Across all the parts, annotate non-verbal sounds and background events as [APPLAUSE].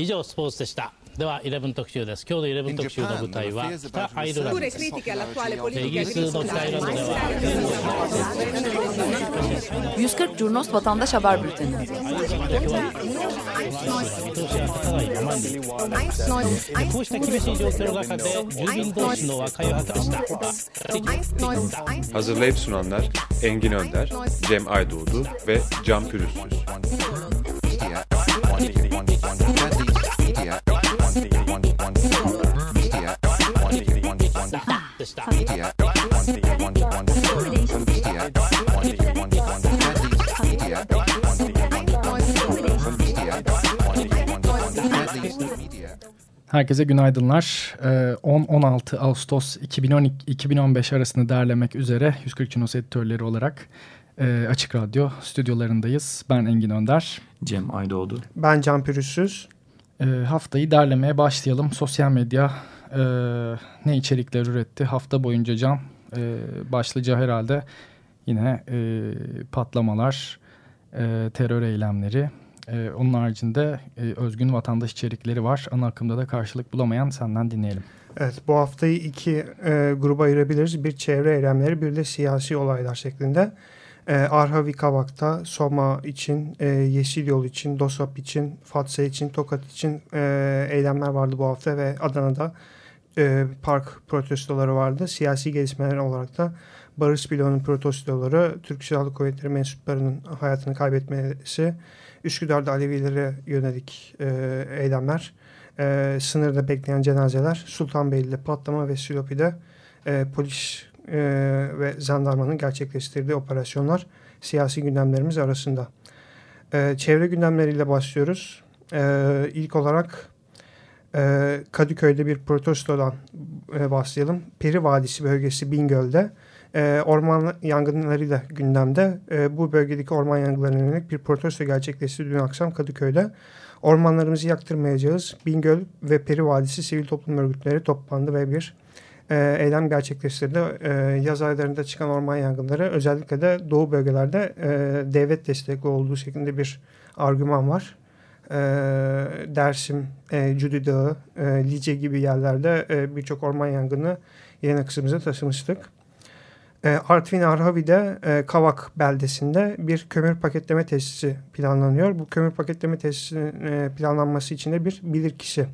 以上スポーツでしたでは11特集です今日の11特集の舞台は北アイルランドですイギリスの北アイルランドでは140 Curnos Vatandaş Haber Bülteni こうした厳しい状況の中で住民同士の和解を図りました Hazırlayıp sunanlar Engin Önder, Cem Aydoğdu ve Can Pürüzsüz. Herkese günaydınlar. Ee, 10-16 Ağustos 2012, 2015 arasını derlemek üzere 140 Cunos editörleri olarak e, Açık Radyo stüdyolarındayız. Ben Engin Önder. Cem Aydoğdu. Ben Can Pürüzsüz. E, haftayı derlemeye başlayalım. Sosyal medya e, ne içerikler üretti? Hafta boyunca Can e, başlıca herhalde yine e, patlamalar, e, terör eylemleri, ee, onun haricinde e, özgün vatandaş içerikleri var. Ana akımda da karşılık bulamayan senden dinleyelim. Evet bu haftayı iki e, gruba ayırabiliriz. Bir çevre eylemleri bir de siyasi olaylar şeklinde. E, Arhavi Kavak'ta Soma için, e, Yeşil Yol için, DOSAP için, Fatsa için, Tokat için e, eylemler vardı bu hafta ve Adana'da e, park protestoları vardı. Siyasi gelişmeler olarak da Barış Bilo'nun protestoları, Türk Silahlı Kuvvetleri mensuplarının hayatını kaybetmesi, Üsküdar'da Alevilere yönelik e, eylemler, e, sınırda bekleyen cenazeler, Sultanbeyli'de patlama ve Silopi'de e, polis e, ve zandarmanın gerçekleştirdiği operasyonlar siyasi gündemlerimiz arasında. E, çevre gündemleriyle başlıyoruz. E, ilk olarak e, Kadıköy'de bir protestodan e, başlayalım. Peri Vadisi bölgesi Bingöl'de e, orman yangınlarıyla gündemde. E, bu bölgedeki orman yangınlarına yönelik bir protesto gerçekleşti dün akşam Kadıköy'de. Ormanlarımızı yaktırmayacağız. Bingöl ve Peri Vadisi sivil toplum örgütleri toplandı ve bir e, eylem gerçekleştirdi. E, yaz aylarında çıkan orman yangınları özellikle de doğu bölgelerde e, devlet destekli olduğu şeklinde bir argüman var. E, Dersim, e, Dağı, Lice gibi yerlerde birçok orman yangını yayın akışımıza taşımıştık. Artvin Arhavi'de Kavak beldesinde bir kömür paketleme tesisi planlanıyor. Bu kömür paketleme tesisinin planlanması için de bir bilirkişi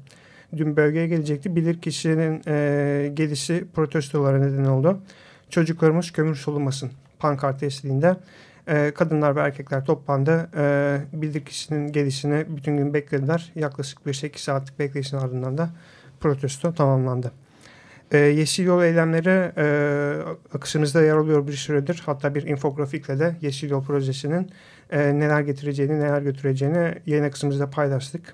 dün bölgeye gelecekti. Bilirkişinin e, gelişi protestolara neden oldu. Çocuklarımız kömür solumasın pankart eşliğinde. E, kadınlar ve erkekler toplandı. E, bilirkişinin gelişini bütün gün beklediler. Yaklaşık 5-8 saatlik bekleyişin ardından da protesto tamamlandı. E, Yeşil Yol eylemleri e, akışımızda yer alıyor bir süredir. Hatta bir infografikle de Yeşil Yol projesinin e, neler getireceğini, neler götüreceğini yayın akışımızda paylaştık.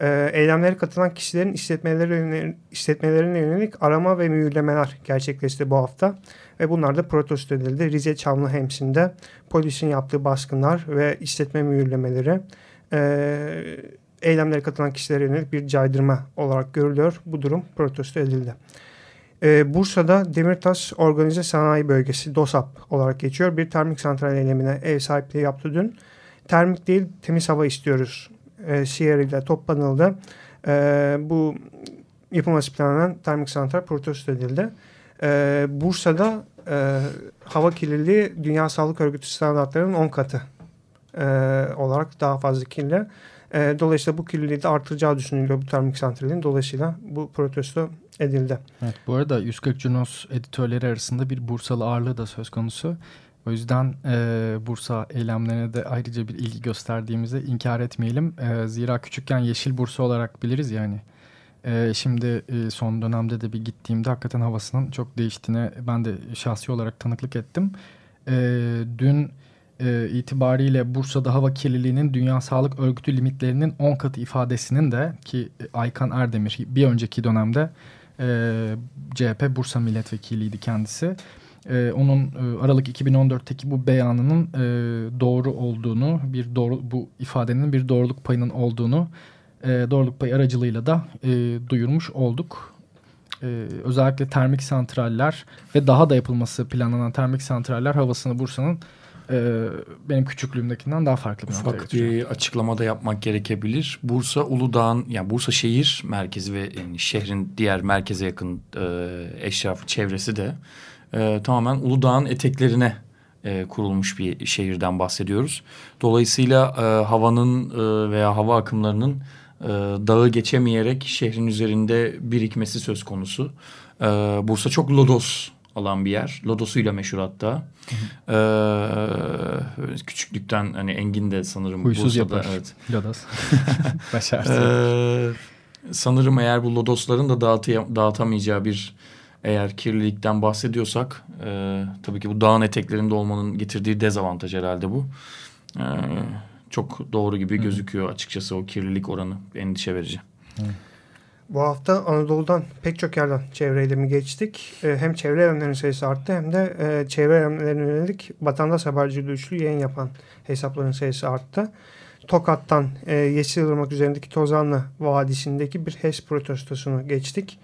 E, eylemlere katılan kişilerin işletmeleri, işletmelerine yönelik arama ve mühürlemeler gerçekleşti bu hafta. Ve bunlar da protesto edildi. Rize Çamlıhemşin'de polisin yaptığı baskınlar ve işletme mühürlemeleri e, eylemlere katılan kişilere yönelik bir caydırma olarak görülüyor. Bu durum protesto edildi. Ee, Bursa'da Demirtaş Organize Sanayi Bölgesi DOSAP olarak geçiyor. Bir termik santral eylemine ev sahipliği yaptı dün. Termik değil temiz hava istiyoruz e, şiiriyle toplanıldı. E, bu yapılması planlanan termik santral protesto edildi. E, Bursa'da e, hava kirliliği Dünya Sağlık Örgütü standartlarının 10 katı e, olarak daha fazla kirli. E, dolayısıyla bu kirliliği de artıracağı düşünülüyor bu termik santralin. Dolayısıyla bu protesto edildi. Evet, bu arada 140 Cunos editörleri arasında bir Bursalı ağırlığı da söz konusu. O yüzden e, Bursa eylemlerine de ayrıca bir ilgi gösterdiğimizi inkar etmeyelim. E, zira küçükken Yeşil Bursa olarak biliriz yani. E, şimdi e, son dönemde de bir gittiğimde hakikaten havasının çok değiştiğine ben de şahsi olarak tanıklık ettim. E, dün e, itibariyle Bursa'da hava kirliliğinin Dünya Sağlık Örgütü limitlerinin 10 katı ifadesinin de ki Aykan Erdemir bir önceki dönemde e, CHP Bursa milletvekiliydi kendisi. E, onun e, Aralık 2014'teki bu beyanının e, doğru olduğunu, bir doğru bu ifadenin bir doğruluk payının olduğunu e, doğruluk payı aracılığıyla da e, duyurmuş olduk. E, özellikle termik santraller ve daha da yapılması planlanan termik santraller havasını Bursa'nın e, benim küçüklüğümdekinden daha farklı bir Ufak bir açıklamada yapmak gerekebilir. Bursa Uludağ'ın yani Bursa şehir merkezi ve yani şehrin diğer merkeze yakın e, eşrafı çevresi de e, tamamen Uludağ'ın eteklerine e, kurulmuş bir şehirden bahsediyoruz. Dolayısıyla e, havanın e, veya hava akımlarının e, dağı geçemeyerek şehrin üzerinde birikmesi söz konusu. E, Bursa çok lodos alan bir yer. Lodosuyla meşhur hatta. Ee, küçüklükten hani Engin de sanırım Huysuz Bursa'da, yapar. Evet. Lodos. [LAUGHS] Başarsın. Ee, sanırım eğer bu lodosların da dağıtı, dağıtamayacağı bir eğer kirlilikten bahsediyorsak e, tabii ki bu dağın eteklerinde olmanın getirdiği dezavantaj herhalde bu. E, çok doğru gibi gözüküyor açıkçası o kirlilik oranı endişe verici. Hı. Bu hafta Anadolu'dan pek çok yerden çevre eylemi geçtik. E, hem çevre eylemlerinin sayısı arttı hem de e, çevre eylemlerine yönelik vatandaş haberciliği üçlü yayın yapan hesapların sayısı arttı. Tokat'tan e, Yeşilırmak üzerindeki Tozanlı Vadisi'ndeki bir HES protestosunu geçtik.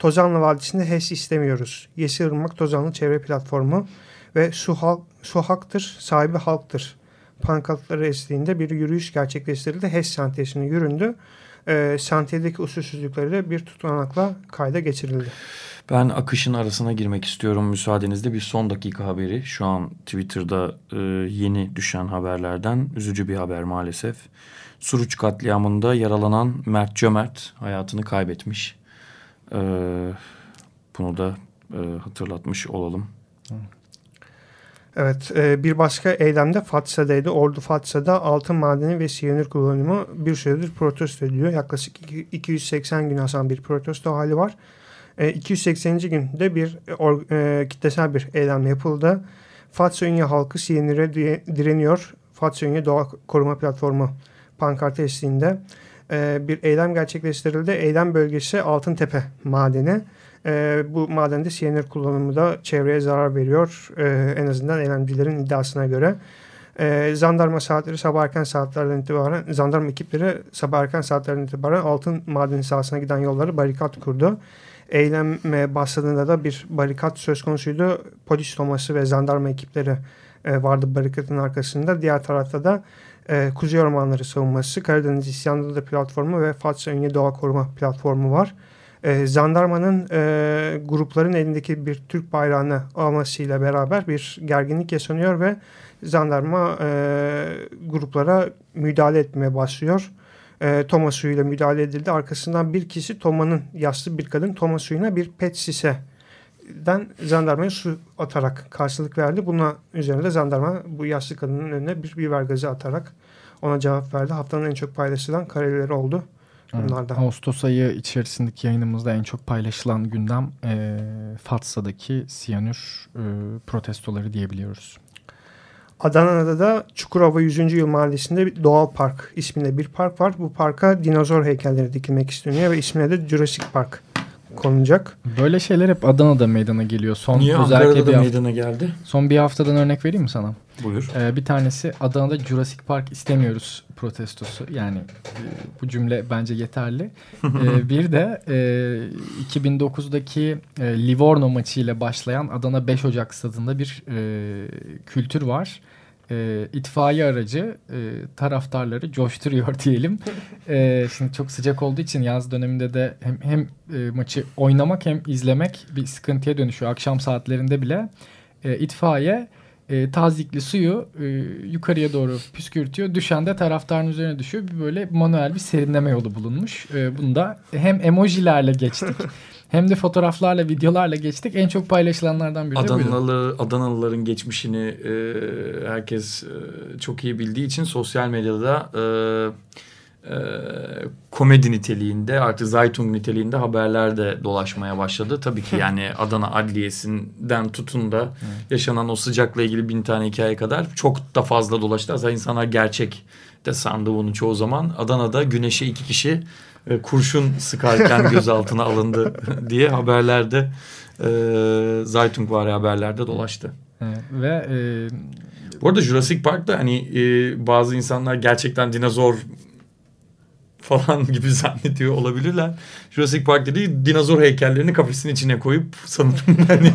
Tozanlı Vadisi'nde HES istemiyoruz. Yeşilırmak Tozanlı Çevre Platformu ve su, halk, su haktır, sahibi halktır. Pankartları eşliğinde bir yürüyüş gerçekleştirildi. HES sentezine yüründü e, şantiyedeki usulsüzlükleri bir tutanakla kayda geçirildi. Ben akışın arasına girmek istiyorum müsaadenizle bir son dakika haberi. Şu an Twitter'da e, yeni düşen haberlerden üzücü bir haber maalesef. Suruç katliamında yaralanan Mert Cömert hayatını kaybetmiş. E, bunu da e, hatırlatmış olalım. Evet e, bir başka eylemde Fatsa'daydı. Ordu Fatsa'da altın madeni ve siyanür kullanımı bir süredir protesto ediliyor. Yaklaşık 280 gün asan bir protesto hali var. E, 280. günde bir e, kitlesel bir eylem yapıldı. Fatsa Ünye halkı siyanüre direniyor. Fatsa Ünye Doğa Koruma Platformu pankartı eşliğinde e, bir eylem gerçekleştirildi. Eylem bölgesi Altıntepe madeni. E, bu madende siyanür kullanımı da çevreye zarar veriyor. E, en azından eylemcilerin iddiasına göre. Zandarma saatleri sabah erken saatlerden itibaren, zandarma ekipleri sabah erken saatlerden itibaren altın madeni sahasına giden yolları barikat kurdu. Eylem başladığında da bir barikat söz konusuydu. Polis toması ve zandarma ekipleri vardı barikatın arkasında. Diğer tarafta da e, Kuzey Ormanları Savunması, Karadeniz İsyanlıları Platformu ve Fatsa Ünye Doğa Koruma Platformu var. E, Zandarmanın e, grupların elindeki bir Türk bayrağını almasıyla beraber bir gerginlik yaşanıyor ve Zandarma e, gruplara müdahale etmeye başlıyor. E, Toma suyuyla müdahale edildi. Arkasından bir kişi Toma'nın yaşlı bir kadın Toma suyuna bir pet şişe den jandarmaya su atarak karşılık verdi. Buna üzerine de jandarma bu yaşlı kadının önüne bir biber gazı atarak ona cevap verdi. Haftanın en çok paylaşılan kareleri oldu. Bunlardan. Ağustos ayı içerisindeki yayınımızda en çok paylaşılan gündem e, Fatsa'daki siyanür e, protestoları diyebiliyoruz. Adana'da da Çukurova 100. Yıl Mahallesi'nde bir doğal park isminde bir park var. Bu parka dinozor heykelleri dikilmek isteniyor ve ismine de Jurassic Park konulacak. Böyle şeyler hep Adana'da meydana geliyor. Son Niye Ankara'da da meydana geldi? Son bir haftadan örnek vereyim mi sana? Buyur. Ee, bir tanesi Adana'da Jurassic Park istemiyoruz protestosu. Yani e, bu cümle bence yeterli. [LAUGHS] ee, bir de e, 2009'daki e, Livorno maçıyla başlayan Adana 5 Ocak stadında bir e, kültür var e, itfaiye aracı e, taraftarları coşturuyor [LAUGHS] diyelim. E, şimdi çok sıcak olduğu için yaz döneminde de hem, hem e, maçı oynamak hem izlemek bir sıkıntıya dönüşüyor. Akşam saatlerinde bile e, itfaiye e, tazikli suyu e, yukarıya doğru püskürtüyor. Düşen de taraftarın üzerine düşüyor. Bir böyle manuel bir serinleme yolu bulunmuş. E, bunda hem emojilerle geçtik [LAUGHS] hem de fotoğraflarla, videolarla geçtik. En çok paylaşılanlardan biri Adanalı, Adanalıların geçmişini e, herkes e, çok iyi bildiği için sosyal medyada e, e, komedi niteliğinde artık Zaytung niteliğinde haberler de dolaşmaya başladı. Tabii ki [LAUGHS] yani Adana Adliyesi'nden tutun da yaşanan o sıcakla ilgili bin tane hikaye kadar çok da fazla dolaştı. Aslında insanlar gerçek de sandı bunu çoğu zaman. Adana'da güneşe iki kişi e, kurşun sıkarken [LAUGHS] gözaltına alındı [LAUGHS] diye haberlerde e, Zaytung var haberlerde dolaştı. Evet, ve e, bu arada Jurassic Park'ta hani e, bazı insanlar gerçekten dinozor falan [LAUGHS] gibi zannediyor olabilirler. Jurassic Park dediği dinozor heykellerini kafesin içine koyup sanırım [LAUGHS] hani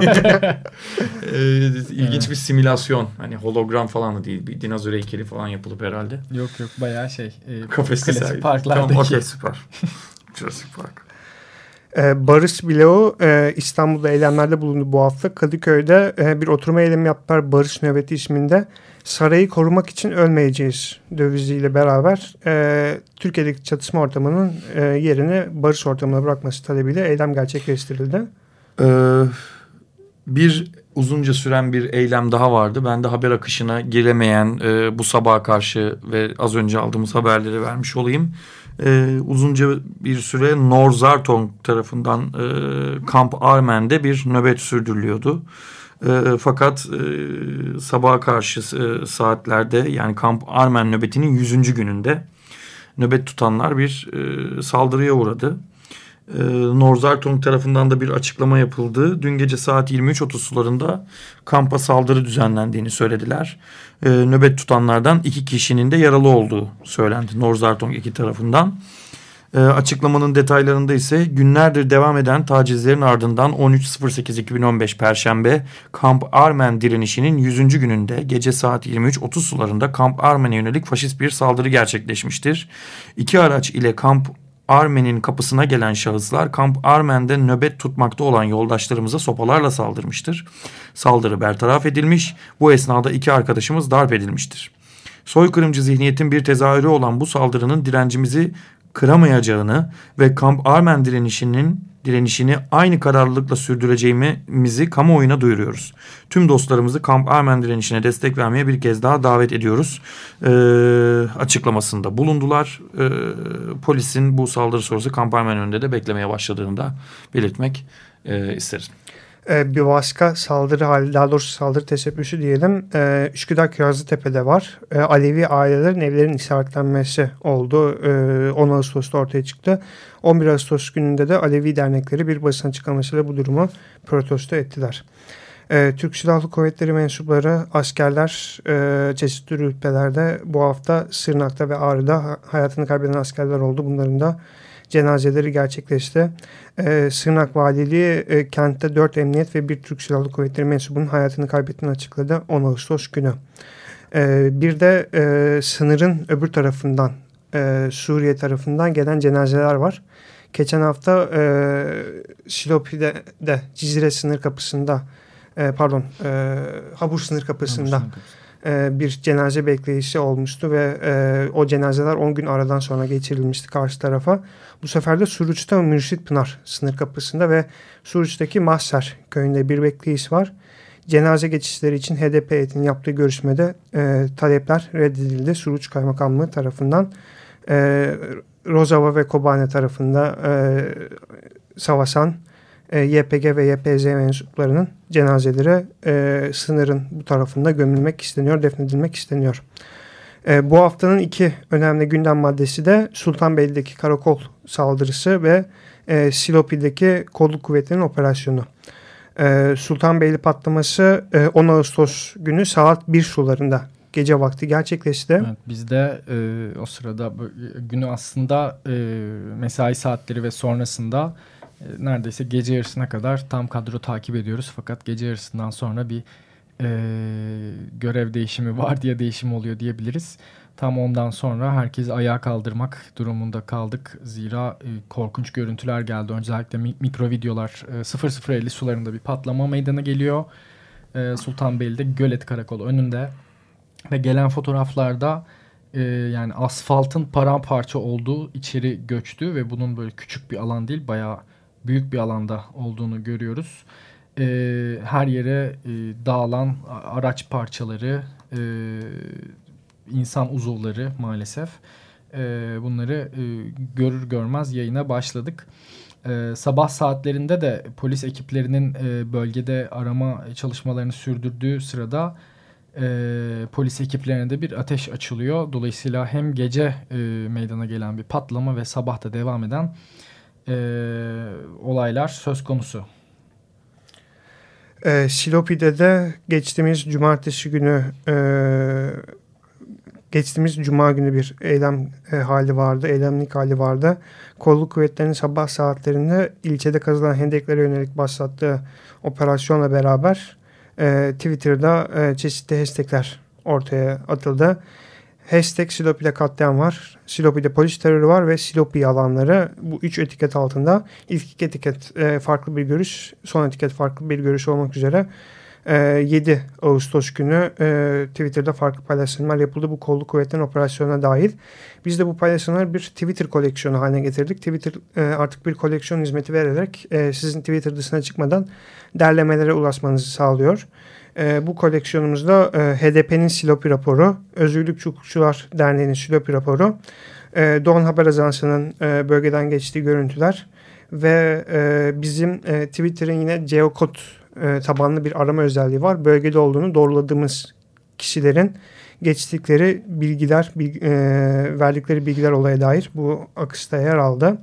e, ilginç bir simülasyon. Hani hologram falan da değil. Bir dinozor heykeli falan yapılıp herhalde. Yok yok bayağı şey. E, Kafeste klasik parklardaki. Tamam okey süper. [LAUGHS] Jurassic Park. Ee, Barış Bilo e, İstanbul'da eylemlerde bulundu bu hafta. Kadıköy'de e, bir oturma eylemi yaptılar Barış Nöbeti isminde. Sarayı korumak için ölmeyeceğiz döviziyle beraber e, Türkiye'deki çatışma ortamının yerini barış ortamına bırakması talebiyle eylem gerçekleştirildi. Ee, bir uzunca süren bir eylem daha vardı. Ben de haber akışına giremeyen bu sabaha karşı ve az önce aldığımız haberleri vermiş olayım e, uzunca bir süre Norzartong tarafından e, Kamp Armen'de bir nöbet sürdürülüyordu. E, fakat e, sabaha karşı e, saatlerde yani Kamp Armen nöbetinin 100. gününde nöbet tutanlar bir e, saldırıya uğradı. E, tarafından da bir açıklama yapıldı. Dün gece saat 23.30 sularında kampa saldırı düzenlendiğini söylediler e, nöbet tutanlardan iki kişinin de yaralı olduğu söylendi Norzartong iki tarafından. E, açıklamanın detaylarında ise günlerdir devam eden tacizlerin ardından 13.08.2015 Perşembe Kamp Armen direnişinin 100. gününde gece saat 23.30 sularında Kamp Armen'e yönelik faşist bir saldırı gerçekleşmiştir. İki araç ile Kamp Armen'in kapısına gelen şahıslar Kamp Armen'de nöbet tutmakta olan yoldaşlarımıza sopalarla saldırmıştır. Saldırı bertaraf edilmiş, bu esnada iki arkadaşımız darp edilmiştir. Soykırımcı zihniyetin bir tezahürü olan bu saldırının direncimizi kıramayacağını ve Kamp Armen direnişinin direnişini aynı kararlılıkla sürdüreceğimizi kamuoyuna duyuruyoruz. Tüm dostlarımızı Kamp Armen direnişine destek vermeye bir kez daha davet ediyoruz. E, açıklamasında bulundular. E, polisin bu saldırı sonrası Kamp Armen önünde de beklemeye başladığını da belirtmek e, isteriz. Ee, bir başka saldırı hali, daha doğrusu saldırı teşebbüsü diyelim. Ee, Üsküdar Kirazlıtepe'de var. Ee, Alevi ailelerin evlerin işaretlenmesi oldu. 10 Ağustos'ta ortaya çıktı. 11 Ağustos gününde de Alevi dernekleri bir basın açıklamasıyla bu durumu protesto ettiler. Türk Silahlı Kuvvetleri mensupları, askerler e, çeşitli rütbelerde bu hafta Sırnak'ta ve Ağrı'da hayatını kaybeden askerler oldu. Bunların da cenazeleri gerçekleşti. E, Sırnak Valiliği e, kentte 4 emniyet ve bir Türk Silahlı Kuvvetleri mensubunun hayatını kaybettiğini açıkladı 10 Ağustos günü. E, bir de e, sınırın öbür tarafından e, Suriye tarafından gelen cenazeler var. Geçen hafta e, Silopi'de de Cizre sınır kapısında e, pardon e, Habur sınır kapısında Habur sınır e, bir cenaze bekleyişi olmuştu ve e, o cenazeler 10 gün aradan sonra geçirilmişti karşı tarafa. Bu sefer de Suruç'ta Mürşit Pınar sınır kapısında ve Suruç'taki Mahser köyünde bir bekleyiş var. Cenaze geçişleri için HDP heyetinin yaptığı görüşmede e, talepler reddedildi. Suruç Kaymakamlığı tarafından e, Rozava ve Kobane tarafında e, savaşan e, YPG ve YPZ mensuplarının cenazeleri e, sınırın bu tarafında gömülmek isteniyor, defnedilmek isteniyor. E, bu haftanın iki önemli gündem maddesi de Sultanbeyli'deki karakol saldırısı ve e, Silopi'deki kolluk kuvvetlerinin operasyonu. E, Sultanbeyli patlaması e, 10 Ağustos günü saat 1 sularında gece vakti gerçekleşti. Evet, biz de e, o sırada günü aslında e, mesai saatleri ve sonrasında neredeyse gece yarısına kadar tam kadro takip ediyoruz. Fakat gece yarısından sonra bir e, görev değişimi var diye değişim oluyor diyebiliriz. Tam ondan sonra herkes ayağa kaldırmak durumunda kaldık. Zira e, korkunç görüntüler geldi. Özellikle mi, mikro videolar e, 0050 sularında bir patlama meydana geliyor. E, Sultanbeyli'de Gölet Karakolu önünde. Ve gelen fotoğraflarda e, yani asfaltın paramparça olduğu içeri göçtü ve bunun böyle küçük bir alan değil bayağı büyük bir alanda olduğunu görüyoruz. E, her yere e, dağılan araç parçaları, e, insan uzuvları maalesef. E, bunları e, görür görmez yayına başladık. E, sabah saatlerinde de polis ekiplerinin e, bölgede arama çalışmalarını sürdürdüğü sırada e, polis ekiplerine de bir ateş açılıyor. Dolayısıyla hem gece e, meydana gelen bir patlama ve sabah da devam eden e, olaylar söz konusu. E, Silopi'de de geçtiğimiz cumartesi günü e, geçtiğimiz cuma günü bir eylem e, hali vardı, eylemlik hali vardı. Kolluk kuvvetlerinin sabah saatlerinde ilçede kazılan hendeklere yönelik başlattığı operasyonla beraber e, Twitter'da e, çeşitli hashtagler ortaya atıldı. Hashtag Silopi'de katliam var. Silopi'de polis terörü var ve Silopi alanları bu üç etiket altında ilk etiket e, farklı bir görüş, son etiket farklı bir görüş olmak üzere 7 ee, Ağustos günü e, Twitter'da farklı paylaşımlar yapıldı. Bu kolluk kuvvetlerin operasyonuna dahil. Biz de bu paylaşımları bir Twitter koleksiyonu haline getirdik. Twitter e, artık bir koleksiyon hizmeti vererek e, sizin Twitter dışına çıkmadan derlemelere ulaşmanızı sağlıyor. Bu koleksiyonumuzda HDP'nin Silopi raporu, Özgürlük Hukukçular Derneği'nin Silopi raporu, Doğan Haber Ajansı'nın bölgeden geçtiği görüntüler ve bizim Twitter'ın yine geokod e, tabanlı bir arama özelliği var. Bölgede olduğunu doğruladığımız kişilerin geçtikleri bilgiler, bilgi, e, verdikleri bilgiler olaya dair bu akışta yer aldı.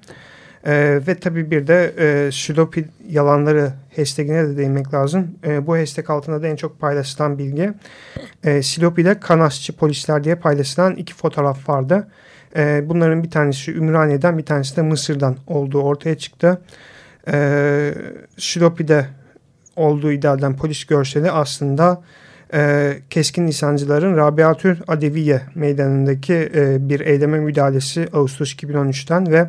E, ve tabii bir de e, Şudopi yalanları hashtagine de değinmek lazım. E, bu hashtag altında da en çok paylaşılan bilgi e, Silopi'de Kanasçı polisler diye paylaşılan iki fotoğraf vardı. E, bunların bir tanesi Ümraniye'den bir tanesi de Mısır'dan olduğu ortaya çıktı. E, Silopi'de olduğu iddia edilen polis görseli aslında e, keskin lisancıların Rabiatür Adeviye meydanındaki e, bir eyleme müdahalesi Ağustos 2013'ten ve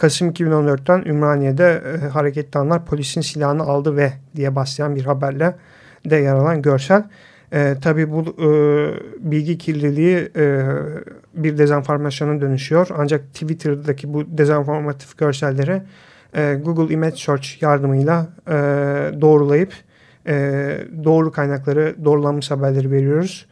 Kasım 2014'ten Ümraniye'de e, hareketli polisin silahını aldı ve diye başlayan bir haberle de yer alan görsel. E, tabii bu e, bilgi kirliliği e, bir dezenformasyona dönüşüyor. Ancak Twitter'daki bu dezenformatif görselleri e, Google Image Search yardımıyla e, doğrulayıp e, doğru kaynakları doğrulanmış haberleri veriyoruz.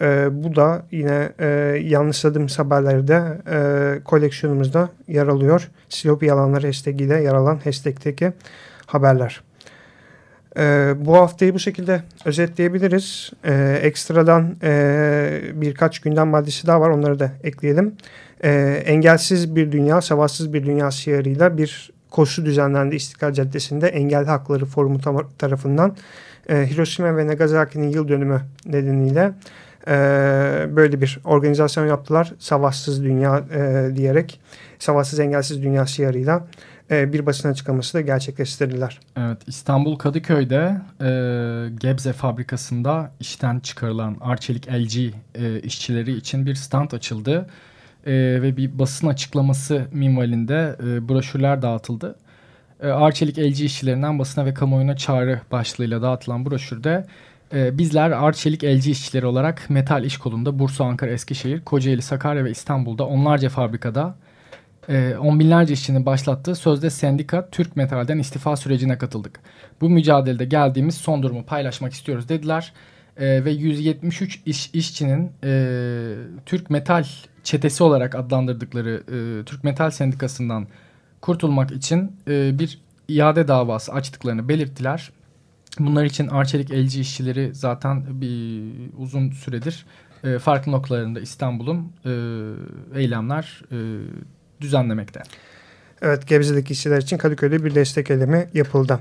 E, bu da yine e, yanlışladığımız haberlerde e, koleksiyonumuzda yer alıyor. Silopi yalanları hashtag ile yer alan hashtag'teki haberler. E, bu haftayı bu şekilde özetleyebiliriz. E, ekstradan e, birkaç gündem maddesi daha var onları da ekleyelim. E, engelsiz bir dünya, savaşsız bir dünya şiarıyla bir koşu düzenlendi İstiklal Caddesi'nde Engelli Hakları Forumu tarafından e, Hiroşima ve Nagasaki'nin yıl dönümü nedeniyle e, böyle bir organizasyon yaptılar. Savaşsız Dünya e, diyerek Savaşsız Engelsiz Dünya şiarıyla e, bir basın açıklaması da gerçekleştirdiler. Evet İstanbul Kadıköy'de e, Gebze fabrikasında işten çıkarılan Arçelik LG e, işçileri için bir stand açıldı e, ve bir basın açıklaması minvalinde e, broşürler dağıtıldı. E, Arçelik LG işçilerinden basına ve kamuoyuna çağrı başlığıyla dağıtılan broşürde bizler Arçelik LG işçileri olarak metal iş kolunda Bursa, Ankara, Eskişehir, Kocaeli, Sakarya ve İstanbul'da onlarca fabrikada e, on binlerce işçinin başlattığı sözde sendika Türk Metal'den istifa sürecine katıldık. Bu mücadelede geldiğimiz son durumu paylaşmak istiyoruz dediler. E, ve 173 iş, işçinin e, Türk Metal çetesi olarak adlandırdıkları e, Türk Metal Sendikası'ndan kurtulmak için e, bir iade davası açtıklarını belirttiler. Bunlar için Arçelik LG işçileri zaten bir uzun süredir e, farklı noktalarında İstanbul'un e, eylemler e, düzenlemekte. Evet Gebze'deki işçiler için Kadıköy'de bir destek eylemi yapıldı.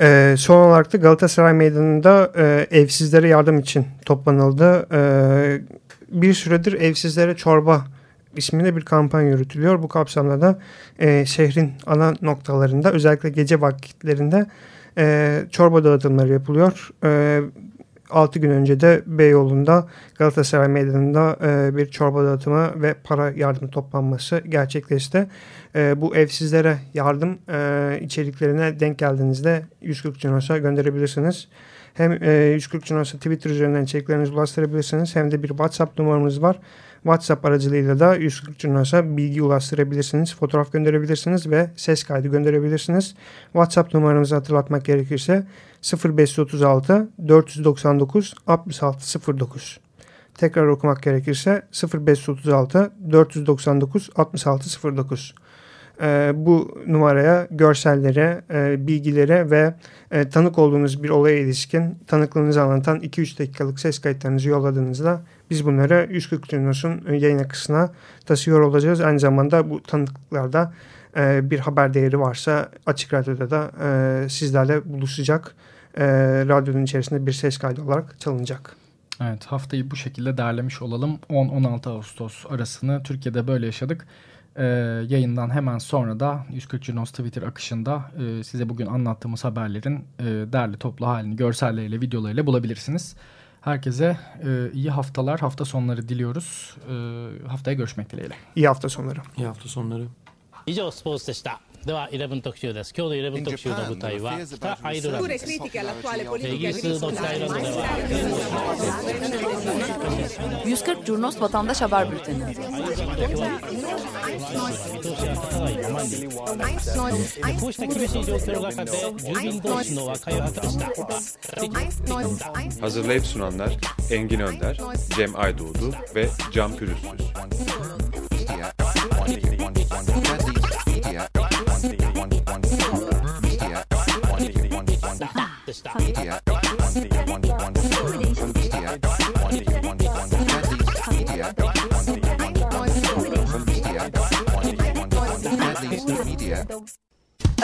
Ee, son olarak da Galatasaray Meydanı'nda e, evsizlere yardım için toplanıldı. Ee, bir süredir evsizlere çorba isminde bir kampanya yürütülüyor. Bu kapsamda da e, şehrin ana noktalarında özellikle gece vakitlerinde e, çorba dağıtımları yapılıyor. E, 6 gün önce de Beyoğlu'nda Galatasaray Meydanı'nda e, bir çorba dağıtımı ve para yardımı toplanması gerçekleşti. E, bu evsizlere yardım e, içeriklerine denk geldiğinizde 140 Cinos'a gönderebilirsiniz. Hem e, 140 Cinos'a Twitter üzerinden içeriklerinizi ulaştırabilirsiniz hem de bir WhatsApp numaramız var. WhatsApp aracılığıyla da 140 Curnos'a bilgi ulaştırabilirsiniz, fotoğraf gönderebilirsiniz ve ses kaydı gönderebilirsiniz. WhatsApp numaramızı hatırlatmak gerekirse 0536 499 6609. Tekrar okumak gerekirse 0536 499 6609 e, bu numaraya görsellere, e, bilgilere ve e, tanık olduğunuz bir olaya ilişkin tanıklığınızı anlatan 2-3 dakikalık ses kayıtlarınızı yolladığınızda biz bunları 140 Cunos'un yayın akısına taşıyor olacağız. Aynı zamanda bu tanıklıklarda e, bir haber değeri varsa Açık Radyo'da da e, sizlerle buluşacak. E, radyonun içerisinde bir ses kaydı olarak çalınacak. Evet haftayı bu şekilde derlemiş olalım. 10-16 Ağustos arasını Türkiye'de böyle yaşadık. Ee, yayından hemen sonra da 140 Junos Twitter akışında e, size bugün anlattığımız haberlerin e, derli toplu halini görselleriyle videolarıyla bulabilirsiniz. Herkese e, iyi haftalar, hafta sonları diliyoruz. E, haftaya görüşmek dileğiyle. İyi hafta sonları. İyi hafta sonları. 以上スポーツでした では11特集です今日の11特集の舞台は北アイルランドですイギリスの北アイルランドでは 140 Curnos Vatandaş Haber Bülteni こうした厳しい状況の中で住民同士の和解を図った Hazırlayıp sunanlar Engin Önder, Cem Aydoğdu ve Can Pürüzsüz.